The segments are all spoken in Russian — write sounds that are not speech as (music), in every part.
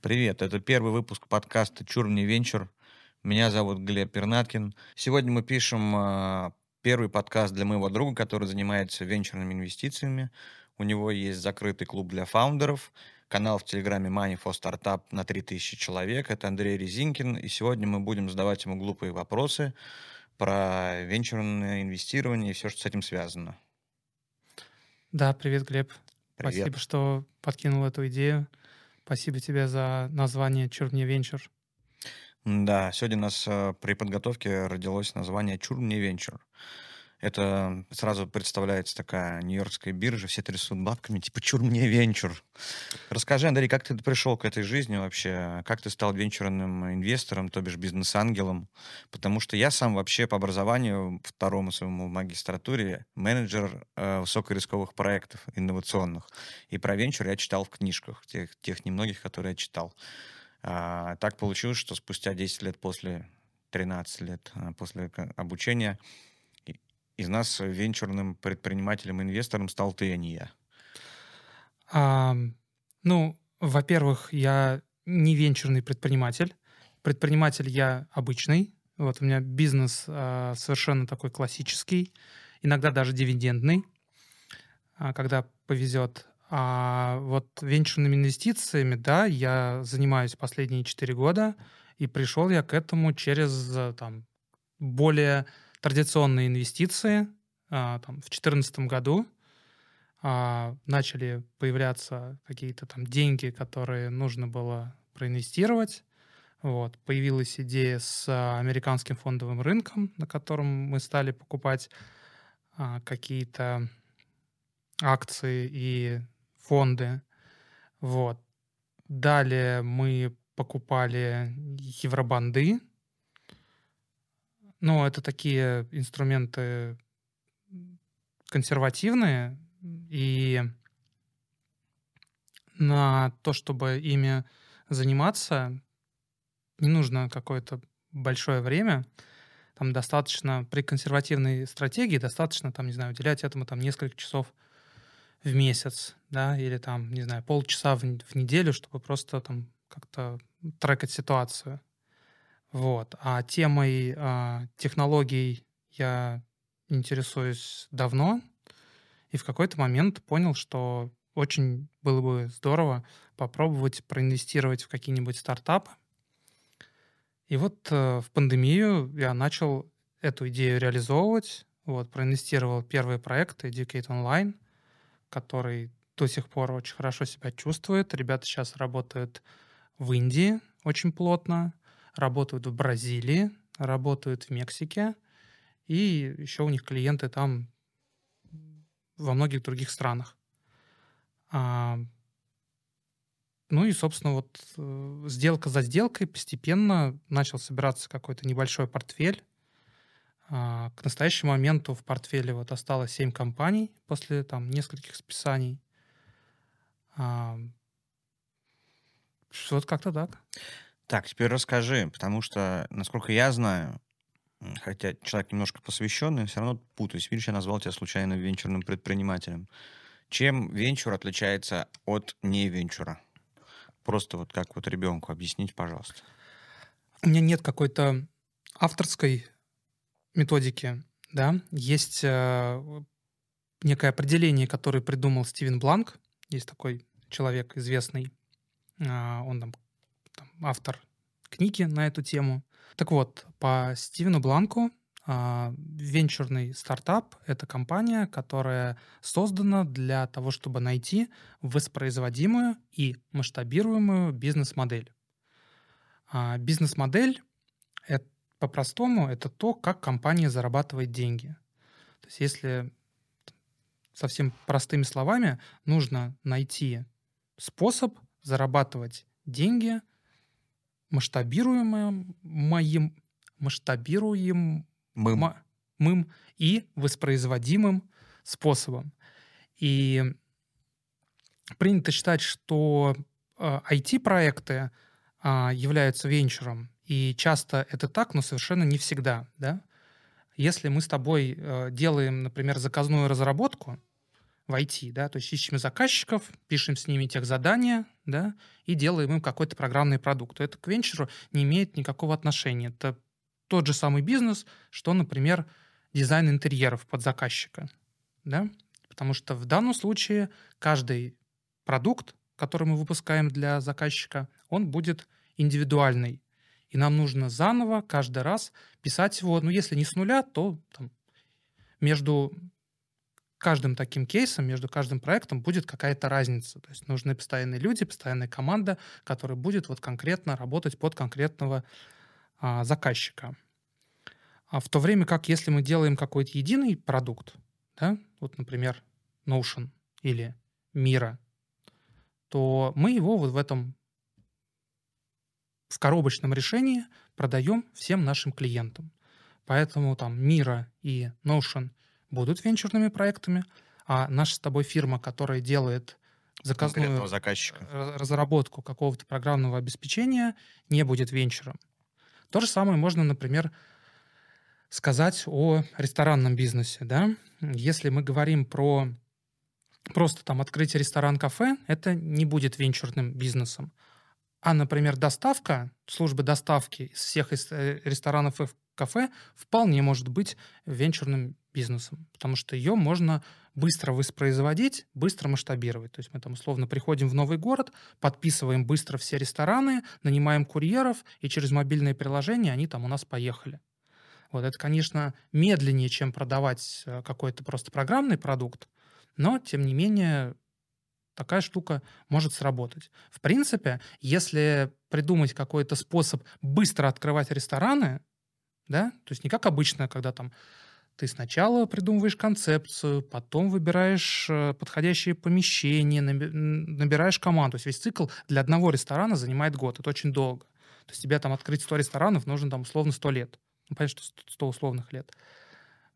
Привет, это первый выпуск подкаста «Чур мне венчур». Меня зовут Глеб Пернаткин. Сегодня мы пишем э, первый подкаст для моего друга, который занимается венчурными инвестициями. У него есть закрытый клуб для фаундеров, канал в Телеграме Money for Startup на 3000 человек. Это Андрей Резинкин. И сегодня мы будем задавать ему глупые вопросы про венчурное инвестирование и все, что с этим связано. Да, привет, Глеб. Привет. Спасибо, что подкинул эту идею. Спасибо тебе за название «Чур мне венчур». Да, сегодня у нас э, при подготовке родилось название «Чур мне венчур». Это сразу представляется такая нью-йоркская биржа, все трясут бабками, типа «Чур мне венчур». Расскажи, Андрей, как ты пришел к этой жизни вообще? Как ты стал венчурным инвестором, то бишь бизнес-ангелом? Потому что я сам вообще по образованию, второму своему магистратуре, менеджер э, высокорисковых проектов инновационных. И про венчур я читал в книжках, тех, тех немногих, которые я читал. А, так получилось, что спустя 10 лет после, 13 лет а, после обучения из нас венчурным предпринимателем, инвестором стал ты, а не я. А, ну, во-первых, я не венчурный предприниматель. Предприниматель я обычный. Вот у меня бизнес а, совершенно такой классический, иногда даже дивидендный, а, когда повезет. А вот венчурными инвестициями, да, я занимаюсь последние 4 года, и пришел я к этому через там, более традиционные инвестиции. А, там, в 2014 году а, начали появляться какие-то там деньги, которые нужно было проинвестировать. Вот. Появилась идея с американским фондовым рынком, на котором мы стали покупать а, какие-то акции и фонды. Вот. Далее мы покупали евробанды. Ну, это такие инструменты консервативные, и на то, чтобы ими заниматься, не нужно какое-то большое время. Там достаточно при консервативной стратегии достаточно, там, не знаю, уделять этому там несколько часов в месяц, да, или там, не знаю, полчаса в, в неделю, чтобы просто там как-то трекать ситуацию. Вот. А темой а, технологий я интересуюсь давно, и в какой-то момент понял, что очень было бы здорово попробовать проинвестировать в какие-нибудь стартапы. И вот э, в пандемию я начал эту идею реализовывать. Вот, проинвестировал первые проекты Educate Online — который до сих пор очень хорошо себя чувствует. Ребята сейчас работают в Индии очень плотно, работают в Бразилии, работают в Мексике, и еще у них клиенты там во многих других странах. А, ну и, собственно, вот э, сделка за сделкой постепенно начал собираться какой-то небольшой портфель. А, к настоящему моменту в портфеле вот осталось 7 компаний после там нескольких списаний. А, вот как-то так. Так, теперь расскажи, потому что, насколько я знаю, хотя человек немножко посвященный, все равно путаюсь. Видишь, я назвал тебя случайно венчурным предпринимателем. Чем венчур отличается от не венчура? Просто вот как вот ребенку объяснить, пожалуйста. У меня нет какой-то авторской методики, да, есть э, некое определение, которое придумал Стивен Бланк. Есть такой человек известный, э, он там, там автор книги на эту тему. Так вот, по Стивену Бланку э, венчурный стартап — это компания, которая создана для того, чтобы найти воспроизводимую и масштабируемую бизнес-модель. А бизнес-модель по-простому это то, как компания зарабатывает деньги. То есть если совсем простыми словами, нужно найти способ зарабатывать деньги масштабируемым, моим, масштабируемым мым и воспроизводимым способом. И принято считать, что IT-проекты э, а, являются венчуром и часто это так, но совершенно не всегда. Да? Если мы с тобой э, делаем, например, заказную разработку в IT, да, то есть ищем заказчиков, пишем с ними тех задания, да, и делаем им какой-то программный продукт, то это к венчуру не имеет никакого отношения. Это тот же самый бизнес, что, например, дизайн интерьеров под заказчика, да, потому что в данном случае каждый продукт, который мы выпускаем для заказчика, он будет индивидуальный, и нам нужно заново каждый раз писать его, ну, если не с нуля, то там, между каждым таким кейсом, между каждым проектом будет какая-то разница. То есть нужны постоянные люди, постоянная команда, которая будет вот конкретно работать под конкретного а, заказчика. А в то время как если мы делаем какой-то единый продукт, да, вот, например, Notion или Mira, то мы его вот в этом в коробочном решении продаем всем нашим клиентам. Поэтому там Mira и Notion будут венчурными проектами, а наша с тобой фирма, которая делает заказную заказчика. разработку какого-то программного обеспечения, не будет венчуром. То же самое можно, например, сказать о ресторанном бизнесе. Да? Если мы говорим про просто там открытие ресторан-кафе, это не будет венчурным бизнесом. А, например, доставка, служба доставки из всех э, ресторанов и кафе вполне может быть венчурным бизнесом, потому что ее можно быстро воспроизводить, быстро масштабировать. То есть мы там условно приходим в новый город, подписываем быстро все рестораны, нанимаем курьеров, и через мобильное приложение они там у нас поехали. Вот это, конечно, медленнее, чем продавать э, какой-то просто программный продукт, но, тем не менее, такая штука может сработать. В принципе, если придумать какой-то способ быстро открывать рестораны, да, то есть не как обычно, когда там ты сначала придумываешь концепцию, потом выбираешь э, подходящее помещение, набираешь команду. То есть весь цикл для одного ресторана занимает год. Это очень долго. То есть тебе там открыть 100 ресторанов нужно там условно 100 лет. Ну, понятно, что 100 условных лет.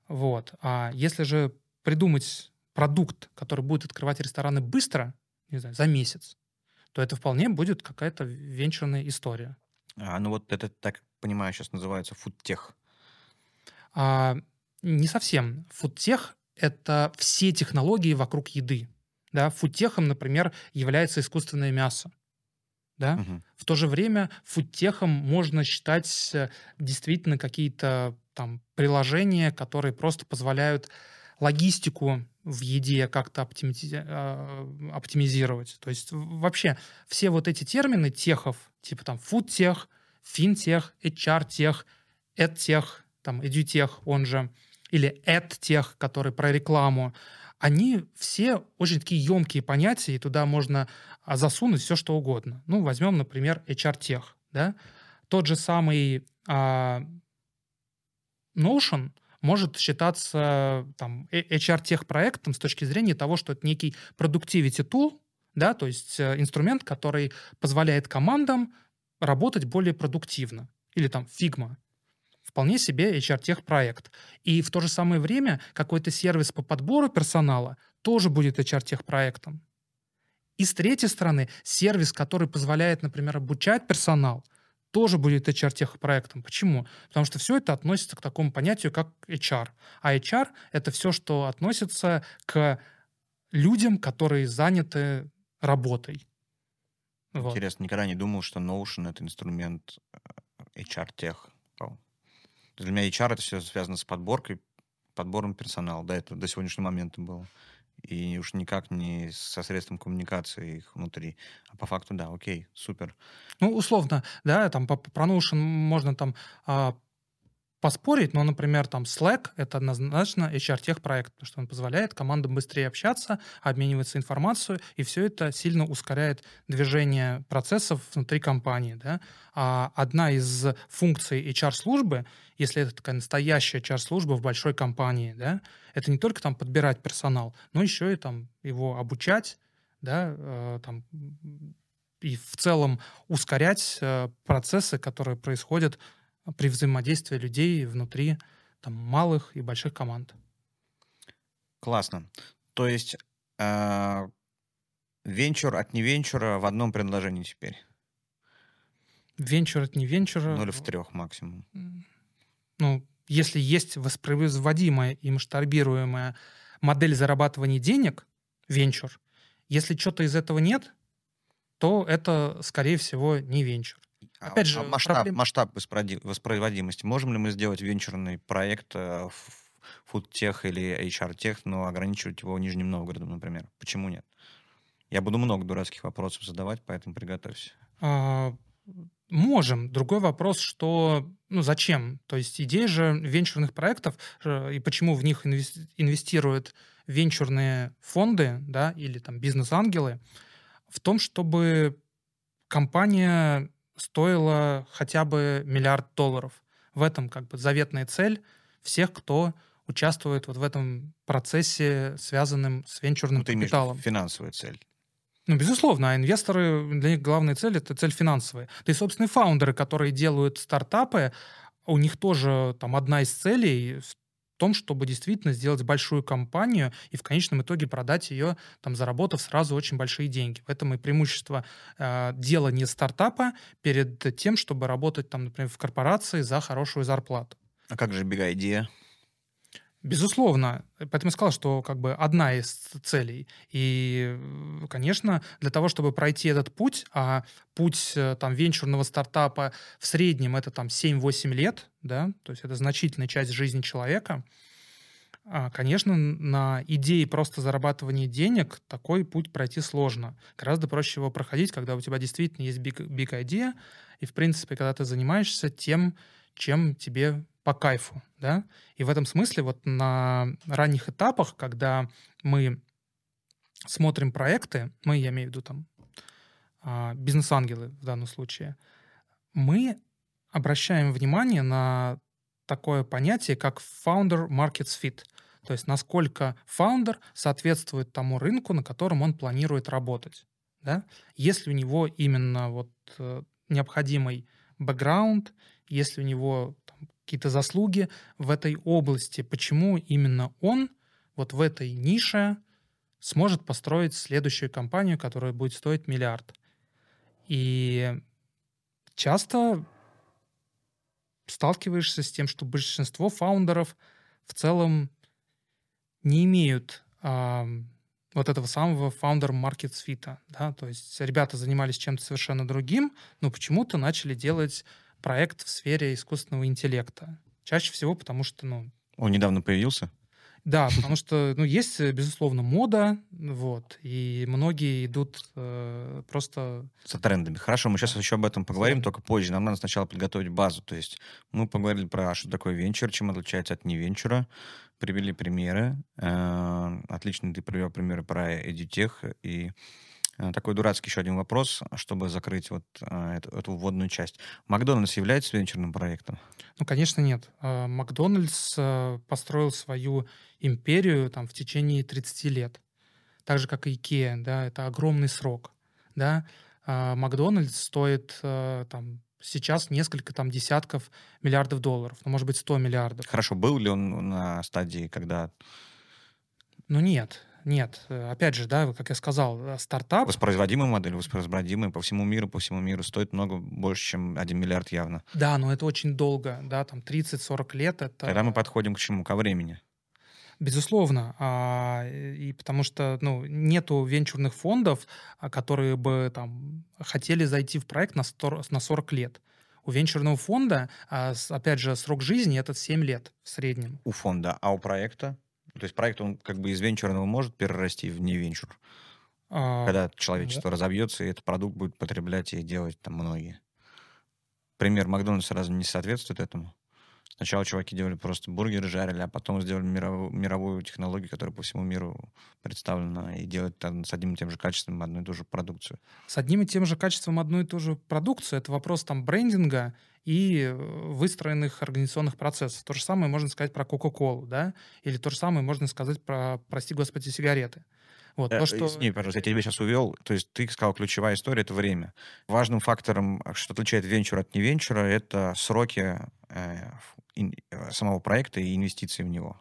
Вот. А если же придумать продукт, который будет открывать рестораны быстро, не знаю, за месяц, то это вполне будет какая-то венчурная история. А, ну вот это, так понимаю, сейчас называется фудтех. А, не совсем. Фудтех — это все технологии вокруг еды. Да? Фудтехом, например, является искусственное мясо. Да? Угу. В то же время фудтехом можно считать э, действительно какие-то там приложения, которые просто позволяют логистику в еде как-то а, оптимизировать. То есть вообще все вот эти термины техов, типа там фудтех, финтех, HR-тех, эдтех, там эдютех, он же, или эдтех, который про рекламу, они все очень такие емкие понятия, и туда можно а, засунуть все, что угодно. Ну, возьмем, например, HR-тех, да? Тот же самый а, Notion — может считаться там, HR-техпроектом с точки зрения того, что это некий productivity tool, да, то есть э, инструмент, который позволяет командам работать более продуктивно. Или там Figma. Вполне себе HR-техпроект. И в то же самое время какой-то сервис по подбору персонала тоже будет HR-техпроектом. И с третьей стороны, сервис, который позволяет, например, обучать персонал, тоже будет HR-техпроектом. Почему? Потому что все это относится к такому понятию, как HR. А HR — это все, что относится к людям, которые заняты работой. Вот. Интересно, никогда не думал, что Notion — это инструмент э, HR-тех. Для меня HR — это все связано с подборкой, подбором персонала. Да, это до сегодняшнего момента было и уж никак не со средством коммуникации их внутри. А по факту, да, окей, супер. Ну, условно, да, там по, про Notion можно там а, поспорить, но, например, там Slack — это однозначно HR-тех проект, потому что он позволяет командам быстрее общаться, обмениваться информацией, и все это сильно ускоряет движение процессов внутри компании. Да? А одна из функций HR-службы, если это такая настоящая HR-служба в большой компании, да, это не только там подбирать персонал, но еще и там его обучать, да, э, там, и в целом ускорять э, процессы, которые происходят при взаимодействии людей внутри там, малых и больших команд. Классно. То есть э, венчур от невенчура в одном предложении теперь? Венчур от невенчура... Или в трех максимум. Ну, если есть воспроизводимая и масштабируемая модель зарабатывания денег, венчур, если что-то из этого нет, то это, скорее всего, не венчур. А Опять же, а масштаб, проблем... масштаб воспроизводимости. Можем ли мы сделать венчурный проект в фудтех или HR-тех, но ограничивать его Нижним Новгородом, например? Почему нет? Я буду много дурацких вопросов задавать, поэтому приготовься. А, можем. Другой вопрос, что ну зачем? То есть идея же венчурных проектов и почему в них инвестируют венчурные фонды, да, или там бизнес-ангелы, в том, чтобы компания стоила хотя бы миллиард долларов. В этом как бы заветная цель всех, кто участвует вот в этом процессе, связанном с венчурным ну, ты капиталом. финансовая цель. Ну, безусловно, а инвесторы, для них главная цель — это цель финансовая. Да и, собственно, фаундеры, которые делают стартапы, у них тоже там одна из целей том, чтобы действительно сделать большую компанию и в конечном итоге продать ее, там, заработав сразу очень большие деньги. В этом и преимущество э, делания стартапа перед тем, чтобы работать, там, например, в корпорации за хорошую зарплату. А как же бега идея? Безусловно. Поэтому я сказал, что как бы одна из целей. И, конечно, для того, чтобы пройти этот путь, а путь э, там венчурного стартапа в среднем это там 7-8 лет, да, то есть это значительная часть жизни человека, а, конечно, на идее просто зарабатывания денег такой путь пройти сложно. Гораздо проще его проходить, когда у тебя действительно есть big, big idea, и, в принципе, когда ты занимаешься тем, чем тебе по кайфу, да. И в этом смысле вот на ранних этапах, когда мы смотрим проекты, мы, я имею в виду там а, бизнес-ангелы в данном случае, мы обращаем внимание на такое понятие, как founder market fit. То есть насколько фаундер соответствует тому рынку, на котором он планирует работать. Да? Если у него именно вот э, необходимый бэкграунд, если у него какие-то заслуги в этой области, почему именно он вот в этой нише сможет построить следующую компанию, которая будет стоить миллиард. И часто сталкиваешься с тем, что большинство фаундеров в целом не имеют а, вот этого самого founder market fit. Да? То есть ребята занимались чем-то совершенно другим, но почему-то начали делать проект в сфере искусственного интеллекта. Чаще всего потому что, ну... Он недавно появился? Да, потому что, ну, есть, безусловно, мода, вот, и многие идут э, просто... За трендами. Хорошо, мы сейчас еще об этом поговорим, да. только позже. Нам надо сначала подготовить базу. То есть мы поговорили про, что такое венчур, чем отличается от невенчура, привели примеры. Э, отлично ты привел примеры про EduTech и такой дурацкий еще один вопрос, чтобы закрыть вот э, эту, эту вводную часть. Макдональдс является венчурным проектом? Ну, конечно, нет. Э, Макдональдс построил свою империю там, в течение 30 лет. Так же, как и Икеа, да, это огромный срок. Да? Макдональдс стоит там, сейчас несколько там десятков миллиардов долларов, ну, может быть, 100 миллиардов. Хорошо, был ли он на стадии, когда... Ну, нет. Нет, э, опять же, да, как я сказал, э, стартап... Воспроизводимая модель, воспроизводимая по всему миру, по всему миру, стоит много больше, чем 1 миллиард явно. Да, но это очень долго, да, там 30-40 лет это... Когда мы подходим к чему? Ко времени. Безусловно, а, и потому что ну, нету венчурных фондов, а, которые бы там хотели зайти в проект на, 100, на 40 лет. У венчурного фонда, а, опять же, срок жизни это 7 лет в среднем. У фонда, а у проекта? То есть проект, он как бы из венчурного может перерасти в не венчур? А, когда человечество да. разобьется, и этот продукт будет потреблять и делать там многие. Пример Макдональдс сразу не соответствует этому. Сначала чуваки делали просто бургеры, жарили, а потом сделали мировую, мировую технологию, которая по всему миру представлена, и делать там, с одним и тем же качеством одну и ту же продукцию. С одним и тем же качеством одну и ту же продукцию. Это вопрос там брендинга и э, выстроенных организационных процессов. То же самое можно сказать про Кока-Колу, да? Или то же самое можно сказать про, прости господи, сигареты. Вот, э, то, что... Извини, пожалуйста, я тебя сейчас увел. То есть ты сказал, ключевая история — это время. Важным фактором, что отличает венчур от невенчура, это сроки э, самого проекта и инвестиции в него.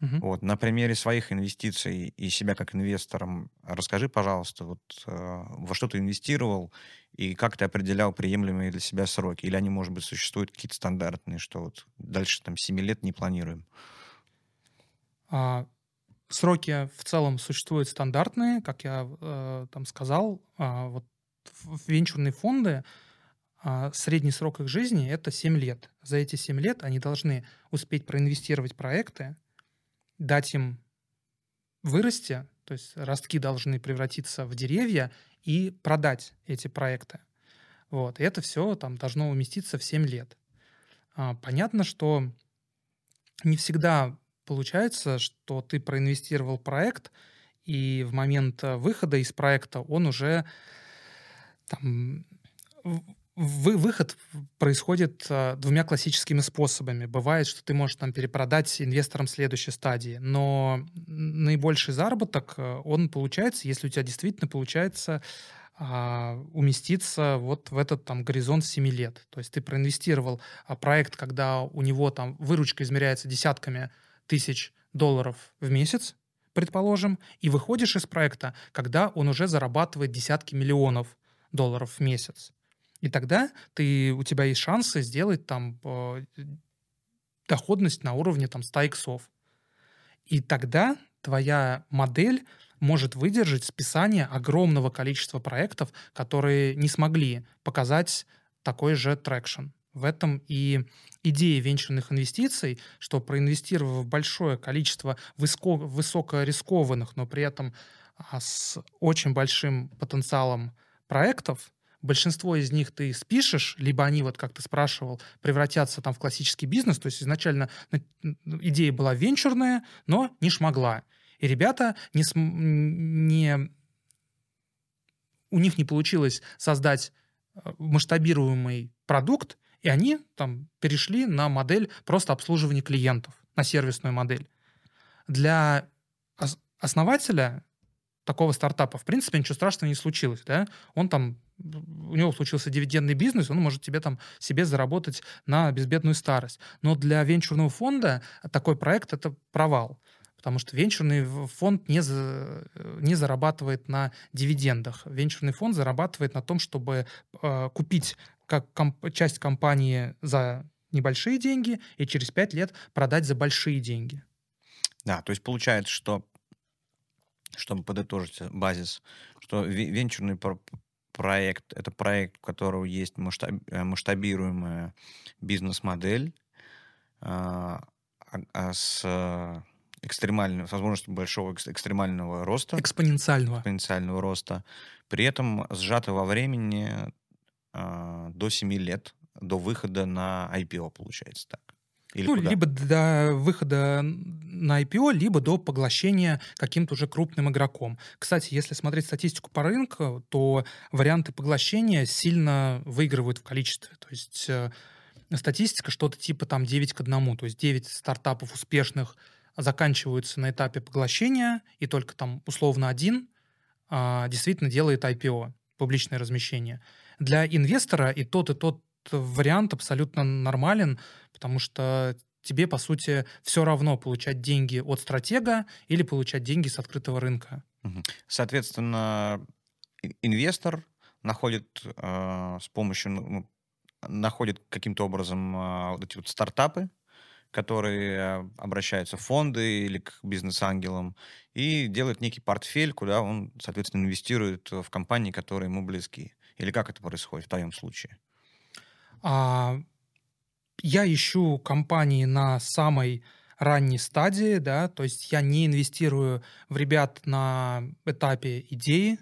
Мгм. Вот, на примере своих инвестиций и себя как инвестором расскажи, пожалуйста, вот э, во что ты инвестировал и как ты определял приемлемые для себя сроки? Или они, может быть, существуют какие-то стандартные, что вот дальше там 7 лет не планируем? А, сроки в целом существуют стандартные, как я э, там сказал. А, вот венчурные фонды а, средний срок их жизни это 7 лет. За эти 7 лет они должны успеть проинвестировать проекты, дать им вырасти, то есть ростки должны превратиться в деревья и продать эти проекты. Вот. И это все там должно уместиться в 7 лет. А, Понятно, что не всегда получается, что ты проинвестировал проект, и в момент э, выхода из проекта он уже там вы- выход происходит э, двумя классическими способами. Бывает, что ты можешь там перепродать инвесторам следующей стадии, но наибольший заработок э, он получается, если у тебя действительно получается а, уместиться вот в этот там горизонт 7 лет. То есть ты проинвестировал а, проект, когда у него там выручка измеряется десятками тысяч долларов в месяц, предположим, и выходишь из проекта, когда он уже зарабатывает десятки миллионов долларов в месяц. И тогда ты, у тебя есть шансы сделать там э, доходность на уровне там 100 иксов. И тогда твоя модель может выдержать списание огромного количества проектов, которые не смогли показать такой же traction. В этом и идея венчурных инвестиций, что проинвестировав большое количество высоко, высокорискованных, но при этом а, с очень большим потенциалом проектов, большинство из них ты спишешь, либо они, вот как ты спрашивал, превратятся там в классический бизнес, то есть изначально на- идея была венчурная, но не шмогла. И ребята не, см- не у них не получилось создать э, масштабируемый продукт, и они там перешли на модель просто обслуживания клиентов, на сервисную модель. Для ос- основателя такого стартапа, в принципе, ничего страшного не случилось, да? Он там, у него случился дивидендный бизнес, он может тебе там себе заработать на безбедную старость. Но для венчурного фонда такой проект — это провал. Потому что венчурный фонд не, за- не зарабатывает на дивидендах. Венчурный фонд зарабатывает на том, чтобы э, купить как комп- часть компании за небольшие деньги и через пять лет продать за большие деньги. Да, то есть получается, что, чтобы подытожить э, базис, что ве- венчурный проект— это проект, у которого есть масштаб- э, масштабируемая бизнес-модель а, а- а с э, экстремальным, с возможностью большого экс- экстремального роста, Экспоненциального. экспоненциального роста, при этом сжато во времени а, до 7 лет, до выхода на IPO, получается так. Или ну, куда? либо до выхода на IPO, либо до поглощения каким-то уже крупным игроком. Кстати, если смотреть статистику по рынку, то варианты поглощения сильно выигрывают в количестве. То есть э, статистика что-то типа там 9 к 1, то есть 9 стартапов успешных заканчиваются на этапе поглощения, и только там условно один а, действительно делает IPO, публичное размещение. Для инвестора и тот, и тот вариант абсолютно нормален, потому что тебе, по сути, все равно получать деньги от стратега или получать деньги с открытого рынка. Соответственно, инвестор находит э, с помощью, ну, ну, находит каким-то образом э, вот эти вот стартапы, которые обращаются в фонды или к бизнес-ангелам, и делает некий портфель, куда он, соответственно, инвестирует в компании, которые ему близки. Или как это происходит в твоем случае? А, я ищу компании на самой ранней стадии, да, то есть я не инвестирую в ребят на этапе идеи.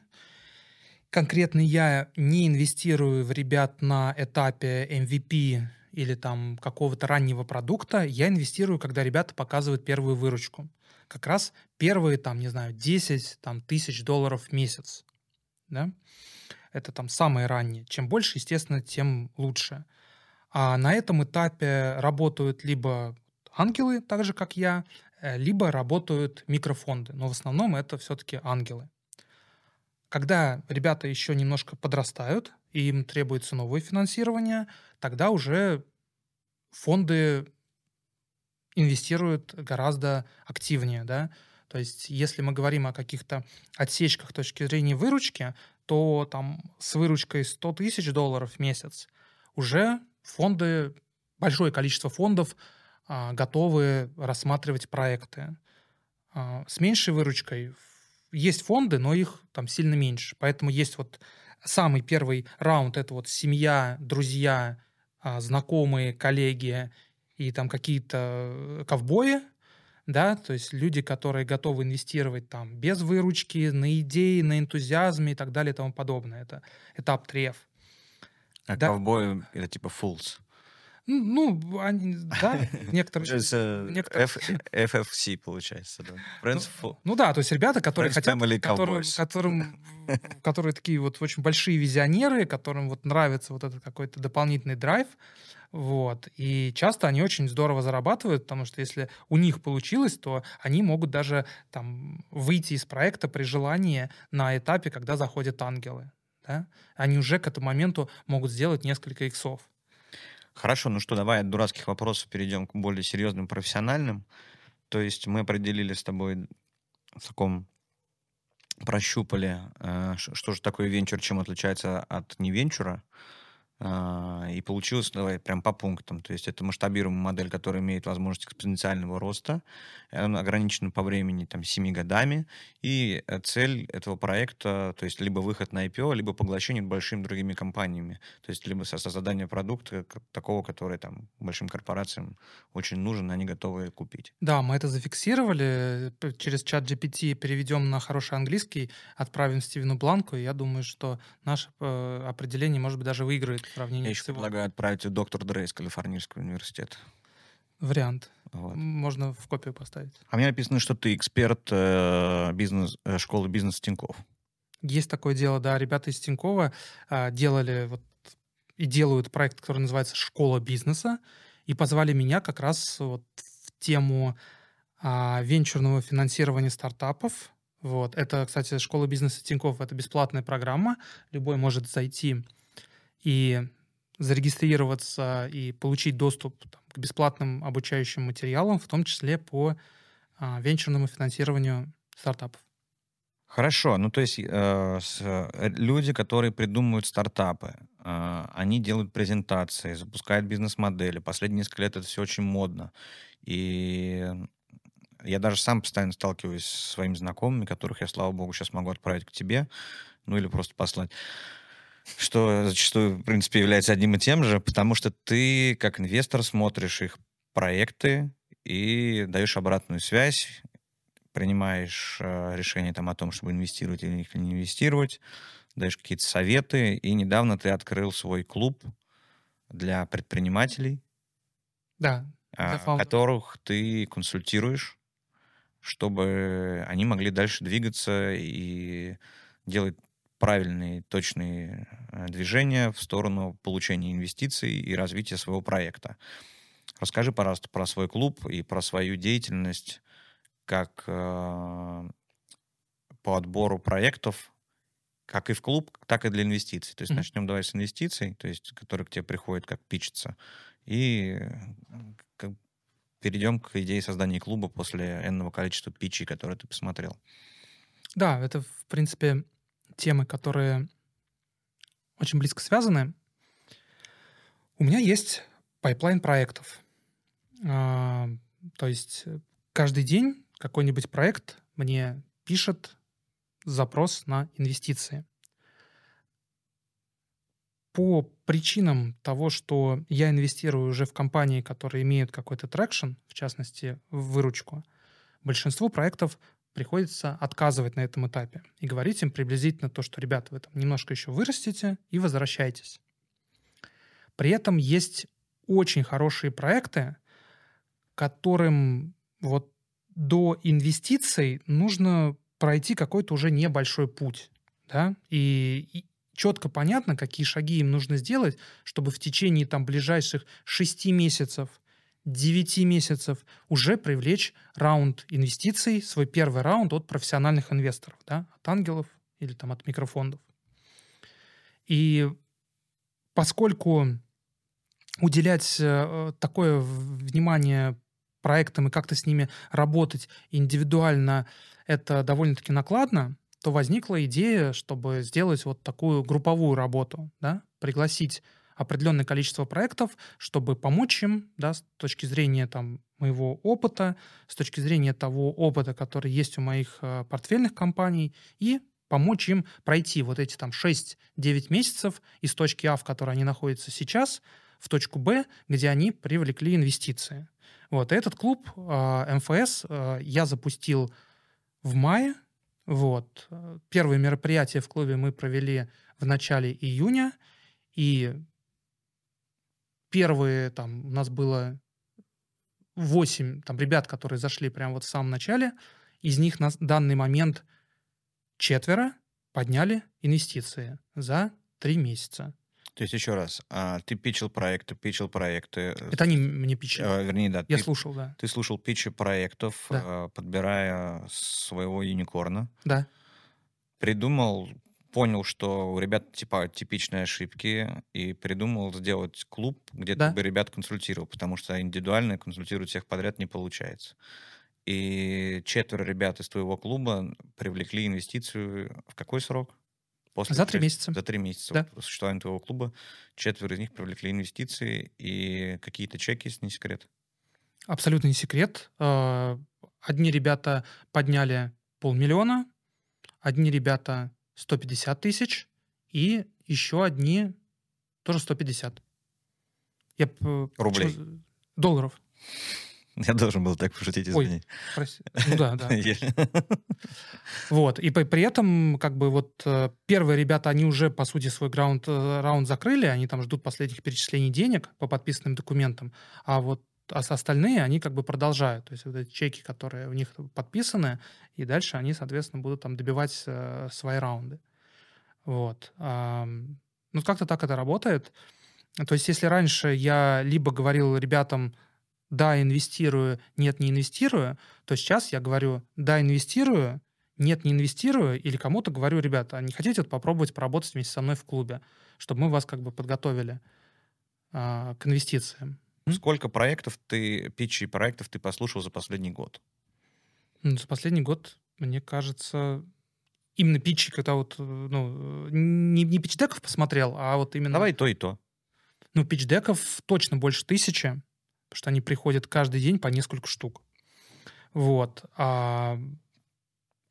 Конкретно я не инвестирую в ребят на этапе MVP или там какого-то раннего продукта. Я инвестирую, когда ребята показывают первую выручку. Как раз первые, там, не знаю, 10 там, тысяч долларов в месяц. Да? Это там самые ранние. Чем больше, естественно, тем лучше. А на этом этапе работают либо ангелы, так же как я, э, либо работают микрофонды. Но в основном это все-таки ангелы. Когда ребята еще немножко подрастают, и им требуется новое финансирование, тогда уже фонды инвестируют гораздо активнее, да. То есть, если мы говорим о каких-то отсечках точки зрения выручки, то там с выручкой 100 тысяч долларов в месяц уже фонды, большое количество фондов а, готовы рассматривать проекты. А, с меньшей выручкой есть фонды, но их там сильно меньше. Поэтому есть вот самый первый раунд, это вот семья, друзья, а, знакомые, коллеги и там какие-то ковбои, да, то есть люди, которые готовы инвестировать там без выручки, на идеи, на энтузиазме и так далее и тому подобное. Это этап 3F. А да. ковбои — это типа fools. Ну, они, да, некоторые... некоторые... FFC, получается, да. Friends ну, ну да, то есть ребята, которые хотят... Которые, которым, (laughs) которые такие вот очень большие визионеры, которым вот нравится вот этот какой-то дополнительный драйв, вот. И часто они очень здорово зарабатывают, потому что если у них получилось, то они могут даже там выйти из проекта при желании на этапе, когда заходят ангелы. Да? Они уже к этому моменту могут сделать несколько иксов. Хорошо, ну что, давай от дурацких вопросов перейдем к более серьезным профессиональным. То есть мы определили с тобой в таком прощупали, э, что же такое венчур, чем отличается от невенчура. А, и получилось, давай, прям по пунктам. То есть это масштабируемая модель, которая имеет возможность экспоненциального роста, она ограничена по времени там 7 годами, и э, цель этого проекта, то есть либо выход на IPO, либо поглощение большими другими компаниями. То есть либо создание продукта такого, который там большим корпорациям очень нужен, они готовы купить. Да, мы это зафиксировали, через чат GPT переведем на хороший английский, отправим Стивену Бланку, и я думаю, что наше э, определение, может быть, даже выиграет сравнении Я еще всего. предлагаю отправить доктор Дрей из Калифорнийского университета. Вариант. Вот. Можно в копию поставить. А мне написано, что ты эксперт э, бизнес, э, школы бизнеса Тиньков. Есть такое дело, да. Ребята из Тинькова э, делали вот и делают проект, который называется «Школа бизнеса», и позвали меня как раз вот в тему а, венчурного финансирования стартапов. Вот. Это, кстати, «Школа бизнеса Тиньков» — это бесплатная программа. Любой может зайти и зарегистрироваться и получить доступ там, к бесплатным обучающим материалам, в том числе по а, венчурному финансированию стартапов. Хорошо, ну то есть э, с, э, люди, которые придумывают стартапы, э, они делают презентации, запускают бизнес-модели. Последние несколько лет это все очень модно. И я даже сам постоянно сталкиваюсь с своими знакомыми, которых я, слава богу, сейчас могу отправить к тебе, ну или просто послать что зачастую, в принципе, является одним и тем же, потому что ты, как инвестор, смотришь их проекты и даешь обратную связь, принимаешь э, решение там, о том, чтобы инвестировать или не инвестировать, даешь какие-то советы, и недавно ты открыл свой клуб для предпринимателей, да, э, которых ты консультируешь, чтобы они могли дальше двигаться и делать правильные, точные э, движения в сторону получения инвестиций и развития своего проекта. Расскажи, пожалуйста, про свой клуб и про свою деятельность как э, по отбору проектов, как и в клуб, так и для инвестиций. То есть mm-hmm. начнем давай с инвестиций, то есть которые к тебе приходят как пичется, и как, перейдем к идее создания клуба после энного количества пичей, которые ты посмотрел. Да, это, в принципе, темы, которые очень близко связаны. У меня есть pipeline проектов. А, то есть каждый день какой-нибудь проект мне пишет запрос на инвестиции. По причинам того, что я инвестирую уже в компании, которые имеют какой-то traction, в частности, в выручку, большинство проектов приходится отказывать на этом этапе и говорить им приблизительно то, что, ребята, вы там немножко еще вырастите и возвращайтесь. При этом есть очень хорошие проекты, которым вот до инвестиций нужно пройти какой-то уже небольшой путь. Да? И, и четко понятно, какие шаги им нужно сделать, чтобы в течение там, ближайших шести месяцев 9 месяцев уже привлечь раунд инвестиций, свой первый раунд от профессиональных инвесторов, да, от ангелов или там от микрофондов. И поскольку уделять э, такое внимание проектам и как-то с ними работать индивидуально, это довольно-таки накладно, то возникла идея, чтобы сделать вот такую групповую работу, да, пригласить определенное количество проектов, чтобы помочь им, да, с точки зрения там моего опыта, с точки зрения того опыта, который есть у моих э, портфельных компаний, и помочь им пройти вот эти там 6-9 месяцев из точки А, в которой они находятся сейчас, в точку Б, где они привлекли инвестиции. Вот, этот клуб э, МФС э, я запустил в мае. Вот. Первые мероприятия в клубе мы провели в начале июня, и первые там у нас было 8 там, ребят, которые зашли прямо вот в самом начале. Из них на данный момент четверо подняли инвестиции за три месяца. То есть еще раз, а, ты питчил проекты, питчил проекты. Э, Это они мне питчили. А, вернее, да. Я ты, слушал, да. Ты слушал питчи проектов, Да. а, подбирая своего юникорна. Да. Придумал, понял, что у ребят типа типичные ошибки, и придумал сделать клуб, где Да. ты бы ребят консультировал, потому что индивидуально консультировать всех подряд не получается. И четверо ребят из твоего клуба привлекли инвестицию в какой срок? После За три месяца. За три месяца Да. вот существования твоего клуба четверо из них привлекли инвестиции и какие-то чеки, если не секрет. Абсолютно не секрет. Э, Одни ребята подняли полмиллиона, одни ребята 150 тысяч, и еще одни тоже 150. Я п- Рублей. почему- Долларов. (laughs) Я должен был так пошутить, Ой. извини. Прости. Ну да, да. (laughs) (laughs) Вот. И при, при этом, как бы, вот э, первые ребята, они уже, по сути, свой граунд, э, раунд закрыли, они там ждут последних перечислений денег по подписанным документам, а вот а остальные, они как бы продолжают. То есть вот эти чеки, которые у них подписаны, и дальше они, соответственно, будут там добивать э, свои раунды. Вот. Ну, как-то так это работает. То есть если раньше я либо говорил ребятам, да, инвестирую, нет, не инвестирую, то сейчас я говорю, да, инвестирую, нет, не инвестирую, или кому-то говорю, ребята, а не хотите вот попробовать поработать вместе со мной в клубе, чтобы мы вас как бы подготовили а, к инвестициям. М? Сколько проектов ты, питчей проектов ты послушал за последний год? Ну, За последний год, мне кажется, именно питчи, когда вот, э, ну, э, не, не питчдеков посмотрел, а вот именно... Давай то и то. Ну, питчдеков точно больше тысячи, потому что они приходят каждый день по несколько штук. Вот. А,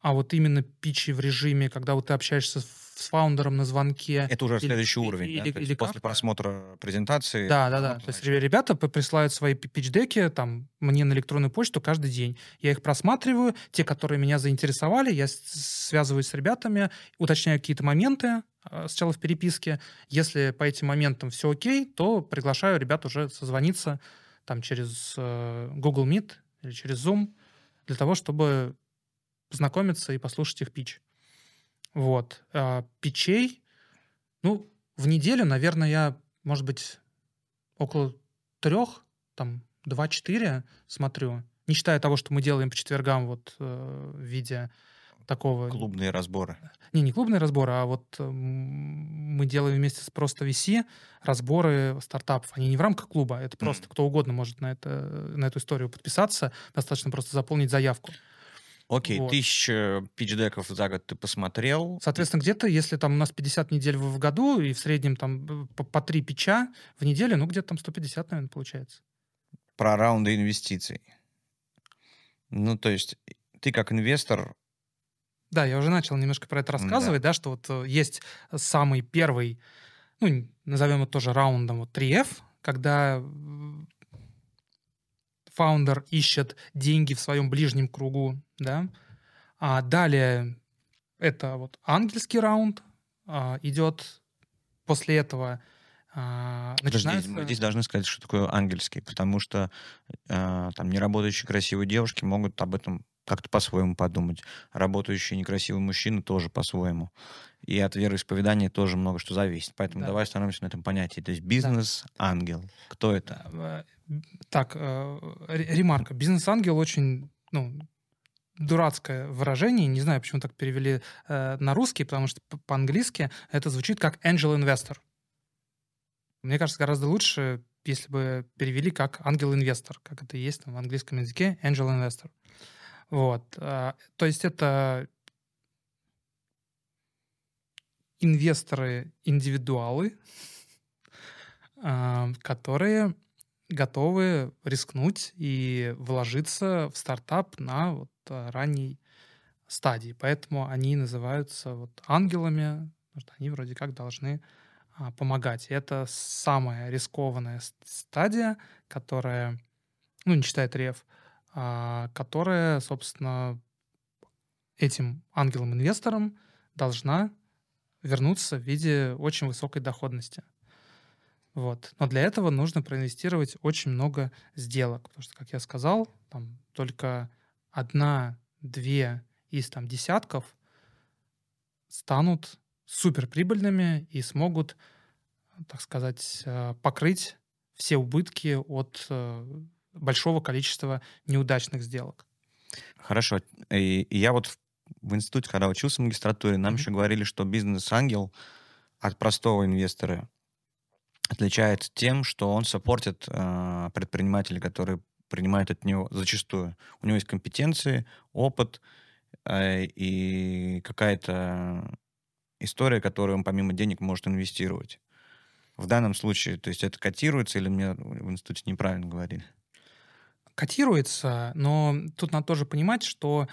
а вот именно питчи в режиме, когда вот ты общаешься с фаундером на звонке. Это уже Или- следующий или- уровень. да? или- есть или после как-то. просмотра презентации. Да, да, да. То есть ребята присылают свои пи- питч-деки там, мне на электронную почту каждый день. Я их просматриваю. Те, которые меня заинтересовали, я связываюсь с ребятами, уточняю какие-то моменты э, сначала в переписке. Если по этим моментам все окей, то приглашаю ребят уже созвониться там через э, Google Meet или через Zoom для того, чтобы познакомиться и послушать их пич. Вот. А Питчей, ну, в неделю, наверное, я, может быть, около трех, там, два-четыре смотрю. Не считая того, что мы делаем по четвергам вот э, в виде такого... Клубные разборы. Не, не клубные разборы, а вот эм, мы делаем вместе с просто VC разборы стартапов. Они не в рамках клуба, это просто Мгм. кто угодно может на, это, на эту историю подписаться. Достаточно просто заполнить заявку. Окей, Вот. тысяча питч-деков за год ты посмотрел. Соответственно, где-то, если там у нас 50 недель в году, и в среднем там э, по, по 3 пича в неделю, ну где-то там 150, наверное, получается. Про раунды инвестиций. Ну, то есть ты как инвестор, Да, я уже начал немножко про это рассказывать, да, что вот э, есть самый первый, ну, назовем это тоже раундом, вот 3F, когда фаундер ищет деньги в своем ближнем кругу, да. А далее это вот ангельский раунд а, идет. После этого а, Подожди, начинается... мы здесь должны сказать, что такое ангельский, потому что э, там неработающие красивые девушки могут об этом как-то по-своему подумать. Работающие некрасивые мужчины тоже по-своему. И от вероисповедания тоже много что зависит. Поэтому Да. давай остановимся на этом понятии. То есть бизнес-ангел. Кто это? Э, Так, э, ре- ремарка. Бизнес-ангел очень, ну, дурацкое выражение. Не знаю, почему так перевели э, на русский, потому что по-английски это звучит как angel investor. Мне кажется, гораздо лучше если бы перевели как ангел-инвестор, как это есть там, в английском языке, angel investor. Вот. А, то есть это инвесторы-индивидуалы, а, которые готовы рискнуть и вложиться в стартап на вот а, ранней стадии. Поэтому они называются вот ангелами, они вроде как должны помогать. И это самая рискованная стадия, которая, ну, не считает рев, а, которая, собственно, этим ангелам-инвесторам должна вернуться в виде очень высокой доходности. Вот. Но для этого нужно проинвестировать очень много сделок, потому что, как я сказал, там только одна-две из там десятков станут суперприбыльными и смогут, так сказать, э, покрыть все убытки от э, большого количества неудачных сделок. Хорошо. И, и я вот в институте, когда учился в магистратуре, нам mm-hmm. еще говорили, что бизнес-ангел от простого инвестора отличается тем, что он саппортит э, предпринимателей, которые принимают от него зачастую. У него есть компетенции, опыт э, и какая-то история, которую он помимо денег может инвестировать. В данном случае, то есть это котируется или мне в институте неправильно говорили? Котируется, но тут надо тоже понимать, что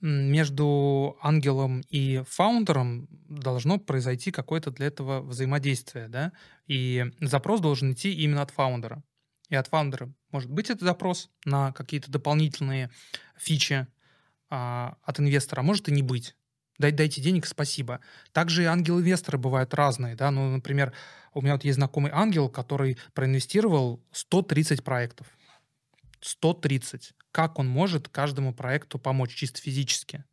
между ангелом и фаундером должно произойти какое-то для этого взаимодействие, да, и запрос должен идти именно от фаундера. И от фаундера может быть это запрос на какие-то дополнительные фичи а, от инвестора, а может и не быть. Дай, дайте денег, спасибо. Также и ангелы-инвесторы бывают разные. Да? Ну, например, у меня вот есть знакомый ангел, который проинвестировал 130 проектов. 130. Как он может каждому проекту помочь чисто физически?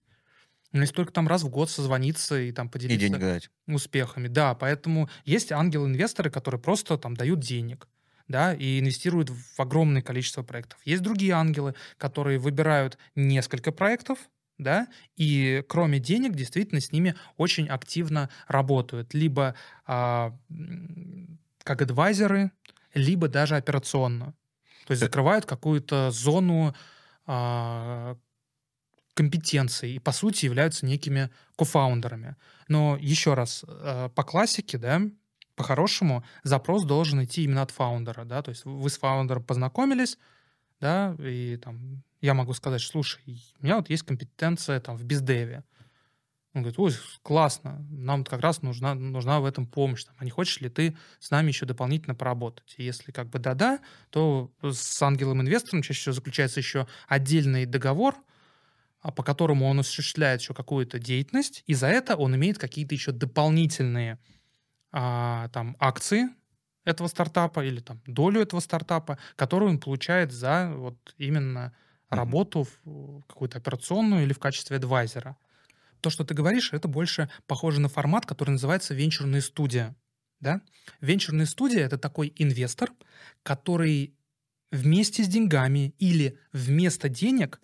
Ну, если только там раз в год созвониться и там поделиться и денег дать. успехами. Да, поэтому есть ангелы-инвесторы, которые просто там дают денег да, и инвестируют в огромное количество проектов. Есть другие ангелы, которые выбирают несколько проектов, да, и кроме денег действительно с ними очень активно работают, либо а, как адвайзеры, либо даже операционно. То есть э закрывают какую-то зону а, компетенций и, по сути, являются некими кофаундерами. Но еще раз, а, по классике, да, по-хорошему, запрос должен идти именно от фаундера, да, то есть вы с фаундером познакомились, да, и там я могу сказать, слушай, у меня вот есть компетенция там в бездеве. Он говорит, ой, классно, нам как раз нужна, нужна в этом помощь. Там, а не хочешь ли ты с нами еще дополнительно поработать? И если как бы да-да, то с ангелом-инвестором чаще всего заключается еще отдельный договор, а, по которому он осуществляет еще какую-то деятельность, и за это он имеет какие-то еще дополнительные а, там акции этого стартапа или там долю этого стартапа, которую он получает за вот именно работу в какую-то операционную или в качестве адвайзера. То, что ты говоришь, это больше похоже на формат, который называется венчурная студия. Да? Венчурная студия — это такой инвестор, который вместе с деньгами или вместо денег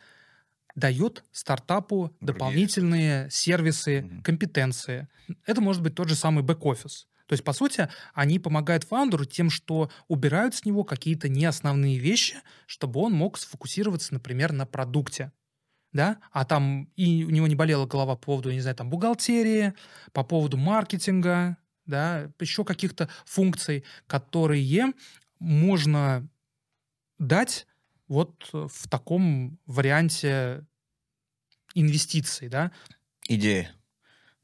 дает стартапу дополнительные сервисы, компетенции. Это может быть тот же самый бэк-офис. То есть, по сути, они помогают фаундеру тем, что убирают с него какие-то неосновные вещи, чтобы он мог сфокусироваться, например, на продукте. Да? А там и у него не болела голова по поводу, не знаю, там, бухгалтерии, по поводу маркетинга, да, еще каких-то функций, которые можно дать вот в таком варианте инвестиций, да. Идея.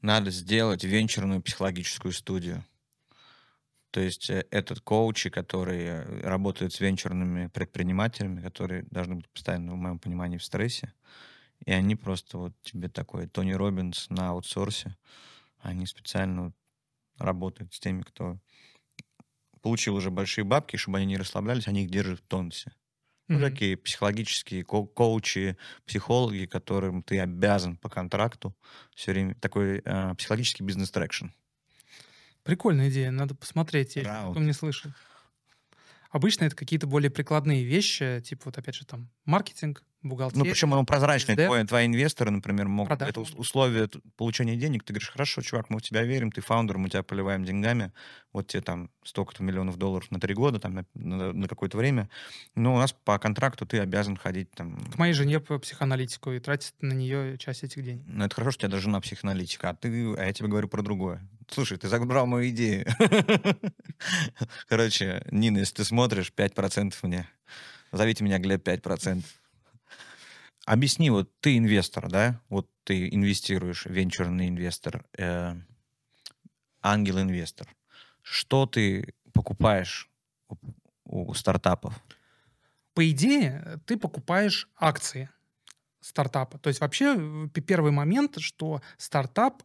Надо сделать венчурную психологическую студию. То есть э, этот коучи, которые работают с венчурными предпринимателями, которые должны быть постоянно, в моем понимании, в стрессе, и они просто вот тебе такой Тони Робинс на аутсорсе, они специально работают с теми, кто получил уже большие бабки, чтобы они не расслаблялись, они их держат в тонусе. Mm-hmm. Ну, такие психологические ко- коучи, психологи, которым ты обязан по контракту все время такой э, психологический бизнес-трекшн. Прикольная идея, надо посмотреть. Я Раунд. не слышал. Обычно это какие-то более прикладные вещи, типа вот опять же там маркетинг, бухгалтерия. Ну, причем оно прозрачное. СД. Твои, твои инвесторы, например, могут... Продажи Это условие получения денег. Ты говоришь, хорошо, чувак, мы в тебя верим, ты фаундер, мы тебя поливаем деньгами. Вот тебе там столько-то миллионов долларов на три года, там, на, на- на какое-то время. Но у нас по контракту ты обязан ходить там... К моей жене по психоаналитику и тратить на нее часть этих денег. Ну, это хорошо, что у тебя даже жена психоаналитика, а, ты, а я тебе говорю про другое. Слушай, ты забрал мою идею. (laughs) Короче, Нина, если ты смотришь, 5% мне. Зовите меня Глеб 5%. Объясни, вот ты инвестор, да? Вот ты инвестируешь, венчурный инвестор, э, ангел-инвестор. Что ты покупаешь у, у стартапов? По идее, ты покупаешь акции стартапа. То есть вообще э, первый момент, что стартап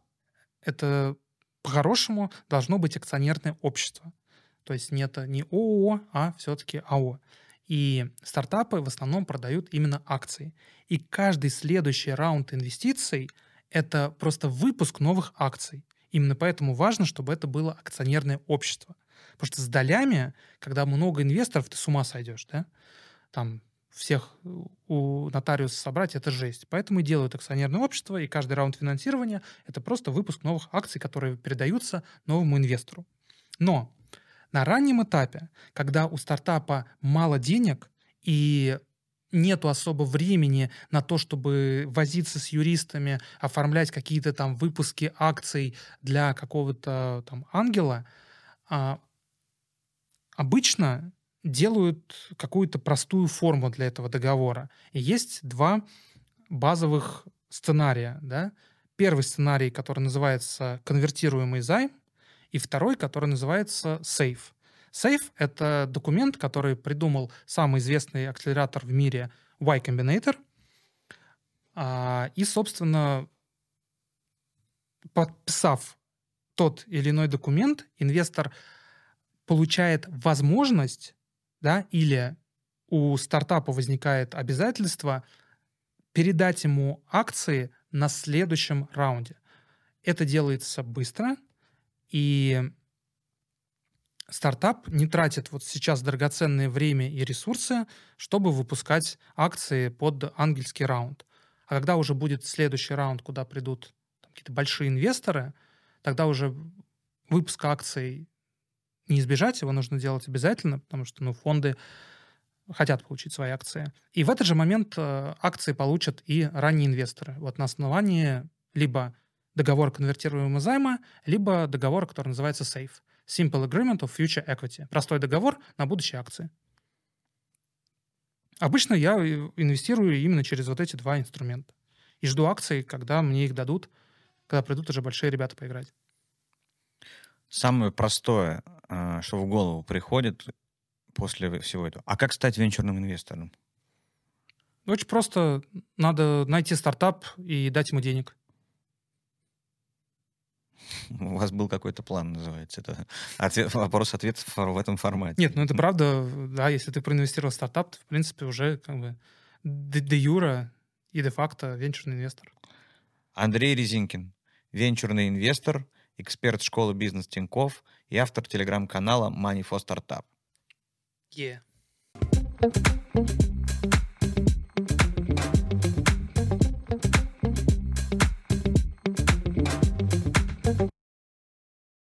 это по-хорошему должно быть акционерное общество. То есть не это не ООО, а все-таки АО. И стартапы в основном продают именно акции. И каждый следующий раунд инвестиций — это просто выпуск новых акций. Именно поэтому важно, чтобы это было акционерное общество. Потому что с долями, когда много инвесторов, ты с ума сойдешь, да? Там всех у нотариуса собрать — это жесть. Поэтому и делают акционерное общество, и каждый раунд финансирования — это просто выпуск новых акций, которые передаются новому инвестору. Но на раннем этапе, когда у стартапа мало денег и нету особо времени на то, чтобы возиться с юристами, оформлять какие-то там выпуски акций для какого-то там ангела, а, обычно делают какую-то простую форму для этого договора. И есть два базовых сценария. Да? Первый сценарий, который называется конвертируемый займ, и второй, который называется сейф. Сейф — это документ, который придумал самый известный акселератор в мире Y Combinator. А, И, собственно, подписав тот или иной документ, инвестор получает возможность, да, или у стартапа возникает обязательство передать ему акции на следующем раунде. Это делается быстро, и стартап не тратит вот сейчас драгоценное время и ресурсы, чтобы выпускать акции под ангельский раунд. А когда уже будет следующий раунд, куда придут какие-то большие инвесторы, тогда уже выпуска акций не избежать, его нужно делать обязательно, потому что ну, фонды хотят получить свои акции. И в этот же момент э, акции получат и ранние инвесторы. Вот на основании либо договора конвертируемого займа, либо договора, который называется SAFE. Simple Agreement of Future Equity. Простой договор на будущие акции. Обычно я э, инвестирую именно через вот эти два инструмента. И жду акций, когда мне их дадут, когда придут уже большие ребята поиграть. Самое простое, а, что в голову приходит после всего этого. А как стать венчурным инвестором? Очень просто. Надо найти стартап и дать ему денег. У вас был какой-то план, называется. Это ответ, вопрос-ответ в этом формате. Нет, ну это правда, да, если ты проинвестировал в стартап, ты, в принципе, уже как бы де, де юра и де-факто венчурный инвестор. Андрей Резинкин, венчурный инвестор, эксперт школы бизнес Тиньков и автор телеграм-канала Money for Startup. Yeah.